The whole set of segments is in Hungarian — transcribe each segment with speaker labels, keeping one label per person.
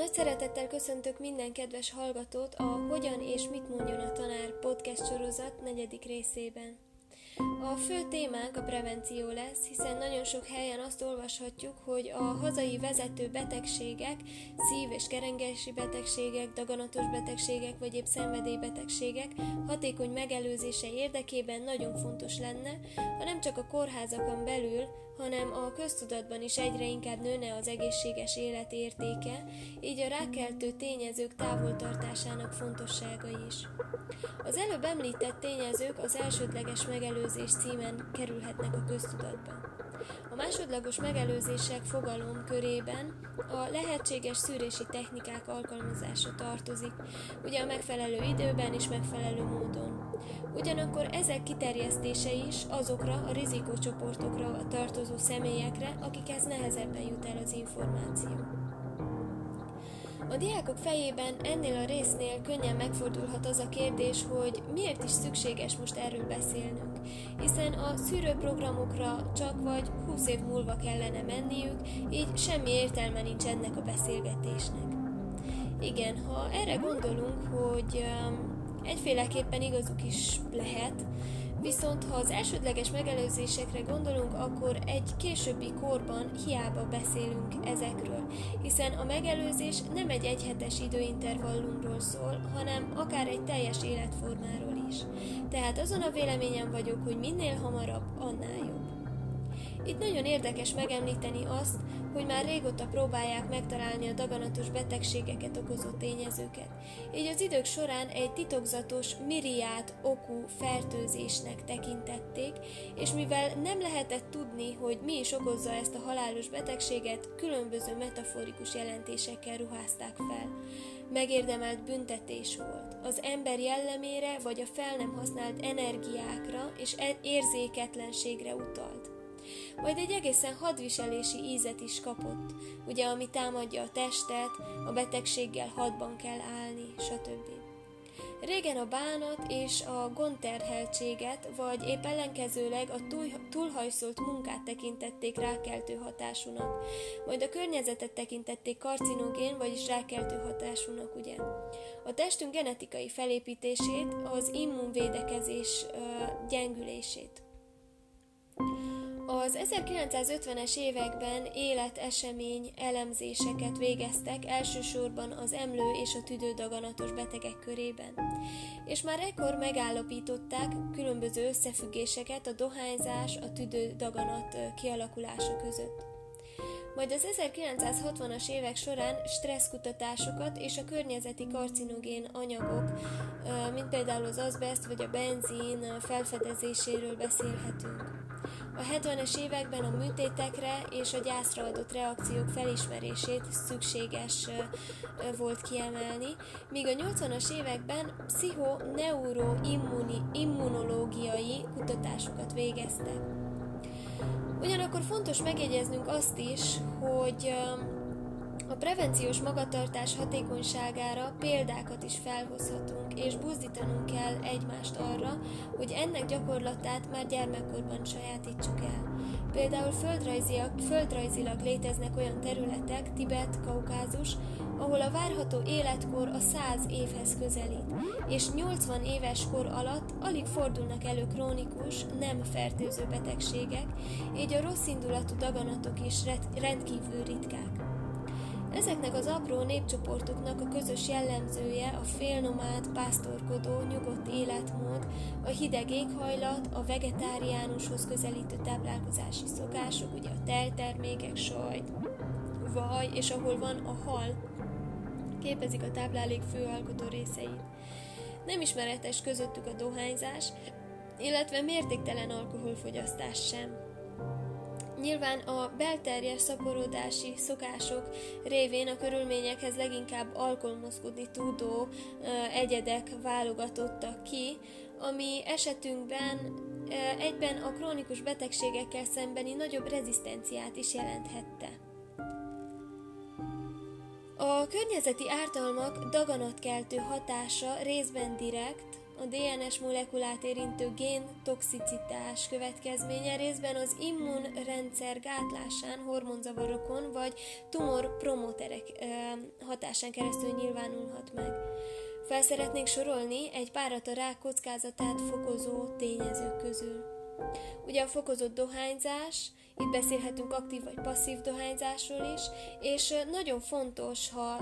Speaker 1: Nagy szeretettel köszöntök minden kedves hallgatót a Hogyan és mit mondjon a tanár podcast sorozat negyedik részében. A fő témánk a prevenció lesz, hiszen nagyon sok helyen azt olvashatjuk, hogy a hazai vezető betegségek, szív- és kerengési betegségek, daganatos betegségek vagy épp szenvedélybetegségek hatékony megelőzése érdekében nagyon fontos lenne, ha nem csak a kórházakon belül, hanem a köztudatban is egyre inkább nőne az egészséges élet értéke, így a rákeltő tényezők távoltartásának fontossága is. Az előbb említett tényezők az elsődleges megelőzés címen kerülhetnek a köztudatba. A másodlagos megelőzések fogalom körében a lehetséges szűrési technikák alkalmazása tartozik, ugye a megfelelő időben és megfelelő módon. Ugyanakkor ezek kiterjesztése is azokra a rizikócsoportokra tartozó személyekre, akikhez nehezebben jut el az információ. A diákok fejében ennél a résznél könnyen megfordulhat az a kérdés, hogy miért is szükséges most erről beszélnünk, hiszen a szűrőprogramokra csak vagy 20 év múlva kellene menniük, így semmi értelme nincs ennek a beszélgetésnek. Igen, ha erre gondolunk, hogy egyféleképpen igazuk is lehet, Viszont ha az elsődleges megelőzésekre gondolunk, akkor egy későbbi korban hiába beszélünk ezekről, hiszen a megelőzés nem egy egyhetes időintervallumról szól, hanem akár egy teljes életformáról is. Tehát azon a véleményen vagyok, hogy minél hamarabb, annál jobb. Itt nagyon érdekes megemlíteni azt, hogy már régóta próbálják megtalálni a daganatos betegségeket okozó tényezőket. Így az idők során egy titokzatos miriát okú fertőzésnek tekintették, és mivel nem lehetett tudni, hogy mi is okozza ezt a halálos betegséget, különböző metaforikus jelentésekkel ruházták fel. Megérdemelt büntetés volt. Az ember jellemére vagy a fel nem használt energiákra és e- érzéketlenségre utalt majd egy egészen hadviselési ízet is kapott, ugye, ami támadja a testet, a betegséggel hadban kell állni, stb. Régen a bánat és a gondterheltséget, vagy épp ellenkezőleg a túlhajszolt munkát tekintették rákeltő hatásúnak, majd a környezetet tekintették karcinogén, vagyis rákeltő hatásúnak, ugye. A testünk genetikai felépítését, az immunvédekezés gyengülését. Az 1950-es években életesemény elemzéseket végeztek elsősorban az emlő és a tüdődaganatos betegek körében, és már ekkor megállapították különböző összefüggéseket a dohányzás, a tüdődaganat kialakulása között. Majd az 1960-as évek során stresszkutatásokat és a környezeti karcinogén anyagok, mint például az azbest vagy a benzin felfedezéséről beszélhetünk. A 70-es években a műtétekre és a gyászra adott reakciók felismerését szükséges volt kiemelni, míg a 80-as években pszichoneuroimmunológiai kutatásokat végeztek. Ugyanakkor fontos megjegyeznünk azt is, hogy a prevenciós magatartás hatékonyságára példákat is felhozhatunk, és buzdítanunk kell egymást arra, hogy ennek gyakorlatát már gyermekkorban sajátítsuk el. Például földrajzilag, földrajzilag léteznek olyan területek, Tibet, Kaukázus, ahol a várható életkor a 100 évhez közelít, és 80 éves kor alatt alig fordulnak elő krónikus, nem fertőző betegségek, így a rosszindulatú daganatok is rendkívül ritkák. Ezeknek az apró népcsoportoknak a közös jellemzője a félnomád, pásztorkodó, nyugodt életmód, a hideg éghajlat, a vegetáriánushoz közelítő táplálkozási szokások, ugye a tejtermékek, sajt, vaj, és ahol van a hal, képezik a táplálék főalkotó részeit. Nem ismeretes közöttük a dohányzás, illetve mértéktelen alkoholfogyasztás sem. Nyilván a belterjes szaporodási szokások révén a körülményekhez leginkább alkalmazkodni tudó egyedek válogatottak ki, ami esetünkben egyben a krónikus betegségekkel szembeni nagyobb rezisztenciát is jelenthette. A környezeti ártalmak daganatkeltő hatása részben direkt, a DNS molekulát érintő gén toxicitás következménye részben az immunrendszer gátlásán, hormonzavarokon vagy tumor promóterek hatásán keresztül nyilvánulhat meg. Felszeretnénk sorolni egy párat a rák kockázatát fokozó tényezők közül. Ugye a fokozott dohányzás, itt beszélhetünk aktív vagy passzív dohányzásról is, és nagyon fontos, ha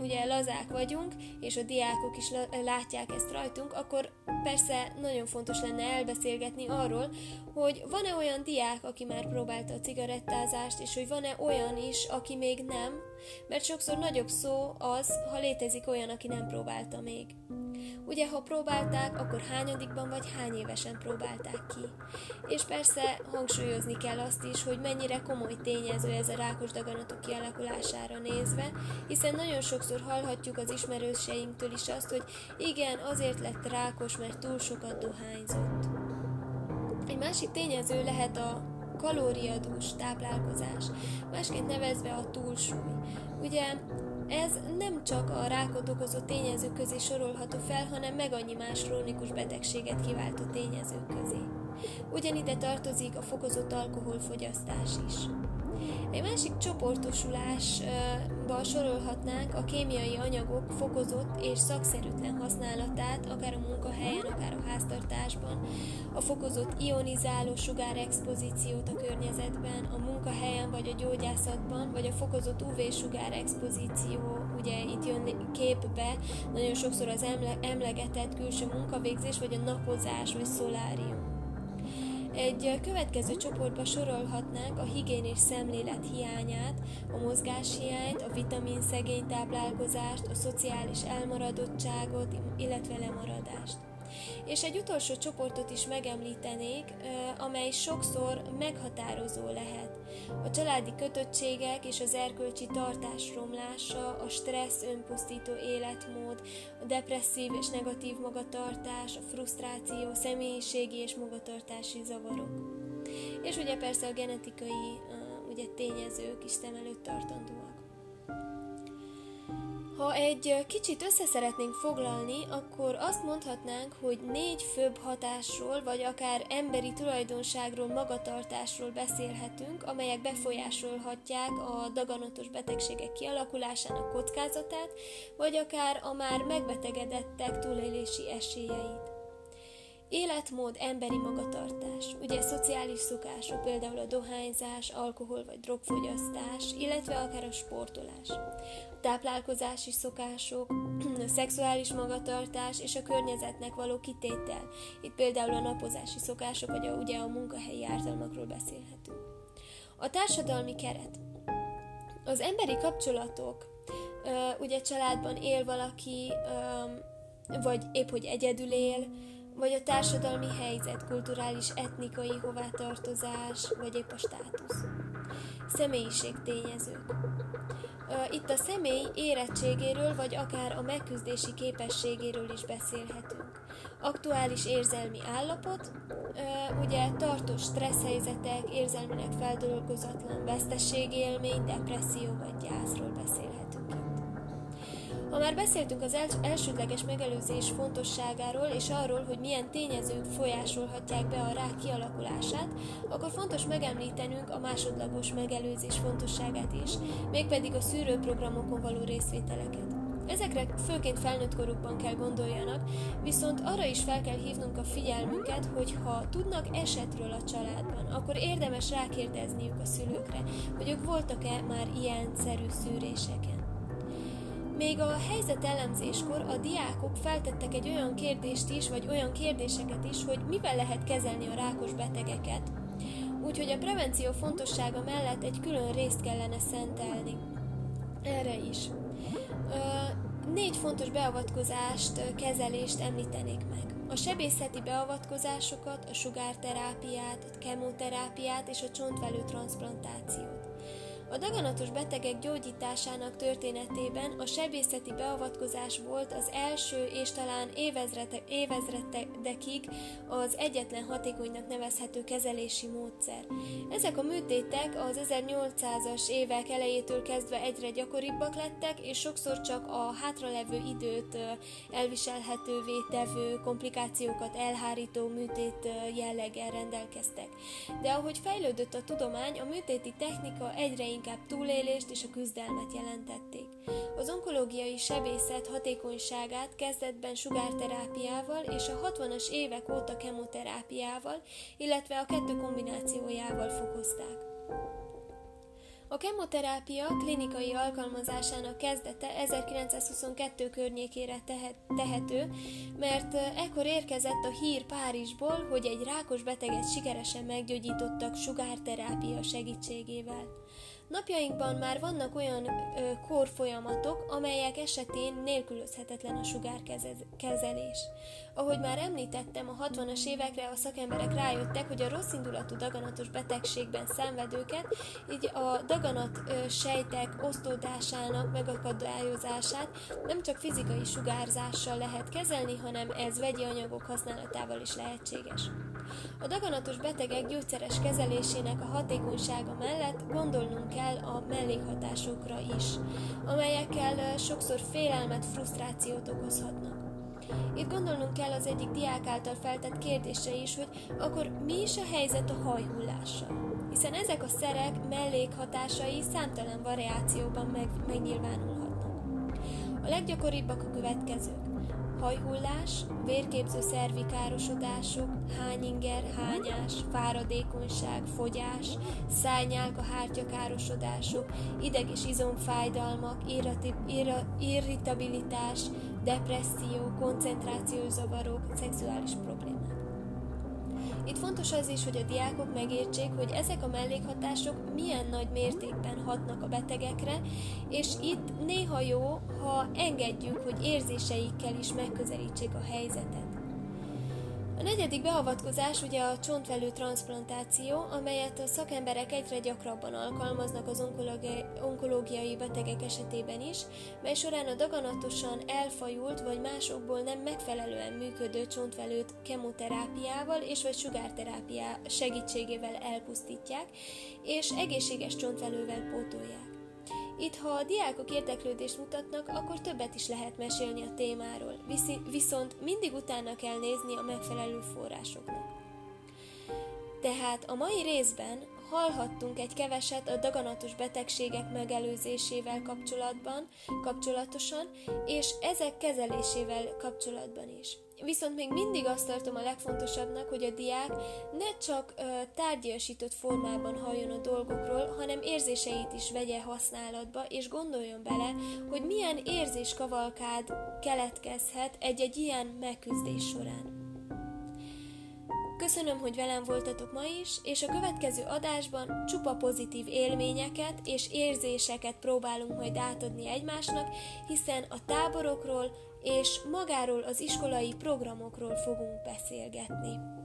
Speaker 1: ugye lazák vagyunk, és a diákok is látják ezt rajtunk, akkor persze nagyon fontos lenne elbeszélgetni arról, hogy van-e olyan diák, aki már próbálta a cigarettázást, és hogy van-e olyan is, aki még nem, mert sokszor nagyobb szó az, ha létezik olyan, aki nem próbálta még. Ugye, ha próbálták, akkor hányadikban vagy hány évesen próbálták ki. És persze hangsúlyozni kell azt is, hogy mennyire komoly tényező ez a rákos daganatok kialakulására nézve, hiszen nagyon sokszor hallhatjuk az ismerőseinktől is azt, hogy igen, azért lett rákos, mert túl sokat dohányzott. Egy másik tényező lehet a kalóriadús táplálkozás, másként nevezve a túlsúly. Ugye ez nem csak a rákot okozó tényezők közé sorolható fel, hanem meg annyi más krónikus betegséget kiváltó tényezők közé. Ugyanide tartozik a fokozott alkoholfogyasztás is. Egy másik csoportosulásba sorolhatnánk a kémiai anyagok fokozott és szakszerűtlen használatát, akár a munkahelyen, akár a háztartásban, a fokozott ionizáló sugárexpozíciót a környezetben, a munkahelyen vagy a gyógyászatban, vagy a fokozott UV-sugárexpozíció, ugye itt jön képbe nagyon sokszor az emlegetett külső munkavégzés, vagy a napozás, vagy szolárium. Egy következő csoportba sorolhatnánk a higiénés szemlélet hiányát, a mozgáshiányt, a vitamin szegény táplálkozást, a szociális elmaradottságot, illetve lemaradást. És egy utolsó csoportot is megemlítenék, amely sokszor meghatározó lehet. A családi kötöttségek és az erkölcsi tartás romlása, a stressz önpusztító életmód, a depresszív és negatív magatartás, a frusztráció, személyiségi és magatartási zavarok. És ugye persze a genetikai ugye, tényezők is szem előtt tartandóak. Ha egy kicsit össze szeretnénk foglalni, akkor azt mondhatnánk, hogy négy főbb hatásról, vagy akár emberi tulajdonságról, magatartásról beszélhetünk, amelyek befolyásolhatják a daganatos betegségek kialakulásának kockázatát, vagy akár a már megbetegedettek túlélési esélyeit. Életmód, emberi magatartás, ugye szociális szokások, például a dohányzás, alkohol vagy drogfogyasztás, illetve akár a sportolás. Táplálkozási szokások, a szexuális magatartás és a környezetnek való kitétel. Itt például a napozási szokások, vagy a, ugye a munkahelyi ártalmakról beszélhetünk. A társadalmi keret. Az emberi kapcsolatok, ugye családban él valaki, vagy épp hogy egyedül él, vagy a társadalmi helyzet, kulturális, etnikai hovatartozás, vagy épp a státusz. Személyiség tényezők. Itt a személy érettségéről, vagy akár a megküzdési képességéről is beszélhetünk. Aktuális érzelmi állapot, ugye tartós stressz helyzetek, érzelmileg feldolgozatlan vesztességélmény, depresszió vagy gyászról beszélhetünk. Ha már beszéltünk az els- elsődleges megelőzés fontosságáról és arról, hogy milyen tényezők folyásolhatják be a rák kialakulását, akkor fontos megemlítenünk a másodlagos megelőzés fontosságát is, mégpedig a szűrőprogramokon való részvételeket. Ezekre főként felnőtt korukban kell gondoljanak, viszont arra is fel kell hívnunk a figyelmünket, hogy ha tudnak esetről a családban, akkor érdemes rákérdezniük a szülőkre, hogy ők voltak-e már ilyen szerű szűréseken. Még a helyzet elemzéskor a diákok feltettek egy olyan kérdést is, vagy olyan kérdéseket is, hogy mivel lehet kezelni a rákos betegeket. Úgyhogy a prevenció fontossága mellett egy külön részt kellene szentelni. Erre is. Négy fontos beavatkozást, kezelést említenék meg. A sebészeti beavatkozásokat, a sugárterápiát, a kemoterápiát és a csontvelő transplantációt. A daganatos betegek gyógyításának történetében a sebészeti beavatkozás volt az első és talán évezredekig az egyetlen hatékonynak nevezhető kezelési módszer. Ezek a műtétek az 1800-as évek elejétől kezdve egyre gyakoribbak lettek, és sokszor csak a hátralevő időt elviselhetővé tevő, komplikációkat elhárító műtét jelleggel rendelkeztek. De ahogy fejlődött a tudomány, a műtéti technika egyre inkább túlélést és a küzdelmet jelentették. Az onkológiai sebészet hatékonyságát kezdetben sugárterápiával és a 60-as évek óta kemoterápiával, illetve a kettő kombinációjával fokozták. A kemoterápia klinikai alkalmazásának kezdete 1922 környékére tehet, tehető, mert ekkor érkezett a hír Párizsból, hogy egy rákos beteget sikeresen meggyógyítottak sugárterápia segítségével. Napjainkban már vannak olyan ö, korfolyamatok, amelyek esetén nélkülözhetetlen a sugárkezelés. Ahogy már említettem, a 60-as évekre a szakemberek rájöttek, hogy a rosszindulatú daganatos betegségben szenvedőket, így a daganat ö, sejtek osztódásának megakadályozását nem csak fizikai sugárzással lehet kezelni, hanem ez vegyi anyagok használatával is lehetséges. A daganatos betegek gyógyszeres kezelésének a hatékonysága mellett gondolnunk kell a mellékhatásokra is, amelyekkel sokszor félelmet, frusztrációt okozhatnak. Itt gondolnunk kell az egyik diák által feltett kérdése is, hogy akkor mi is a helyzet a hajhullással? Hiszen ezek a szerek mellékhatásai számtalan variációban meg, megnyilvánulhatnak. A leggyakoribbak a következők hajhullás, vérképző szervi károsodások, hányinger, hányás, fáradékonyság, fogyás, szájnyálka hártya károsodások, ideg- és izomfájdalmak, irritabilitás, depresszió, koncentrációs zavarok, szexuális problémák. Itt fontos az is, hogy a diákok megértsék, hogy ezek a mellékhatások milyen nagy mértékben hatnak a betegekre, és itt néha jó, ha engedjük, hogy érzéseikkel is megközelítsék a helyzetet. A negyedik beavatkozás ugye a csontvelő transplantáció, amelyet a szakemberek egyre gyakrabban alkalmaznak az onkológiai, betegek esetében is, mely során a daganatosan elfajult vagy másokból nem megfelelően működő csontvelőt kemoterápiával és vagy sugárterápiá segítségével elpusztítják, és egészséges csontvelővel pótolják. Itt, ha a diákok érdeklődést mutatnak, akkor többet is lehet mesélni a témáról, viszont mindig utána kell nézni a megfelelő forrásoknak. Tehát a mai részben hallhattunk egy keveset a daganatos betegségek megelőzésével kapcsolatban, kapcsolatosan, és ezek kezelésével kapcsolatban is. Viszont még mindig azt tartom a legfontosabbnak, hogy a diák ne csak ö, tárgyasított formában halljon a dolgokról, hanem érzéseit is vegye használatba, és gondoljon bele, hogy milyen érzéskavalkád keletkezhet egy-egy ilyen megküzdés során. Köszönöm, hogy velem voltatok ma is, és a következő adásban csupa pozitív élményeket és érzéseket próbálunk majd átadni egymásnak, hiszen a táborokról és magáról az iskolai programokról fogunk beszélgetni.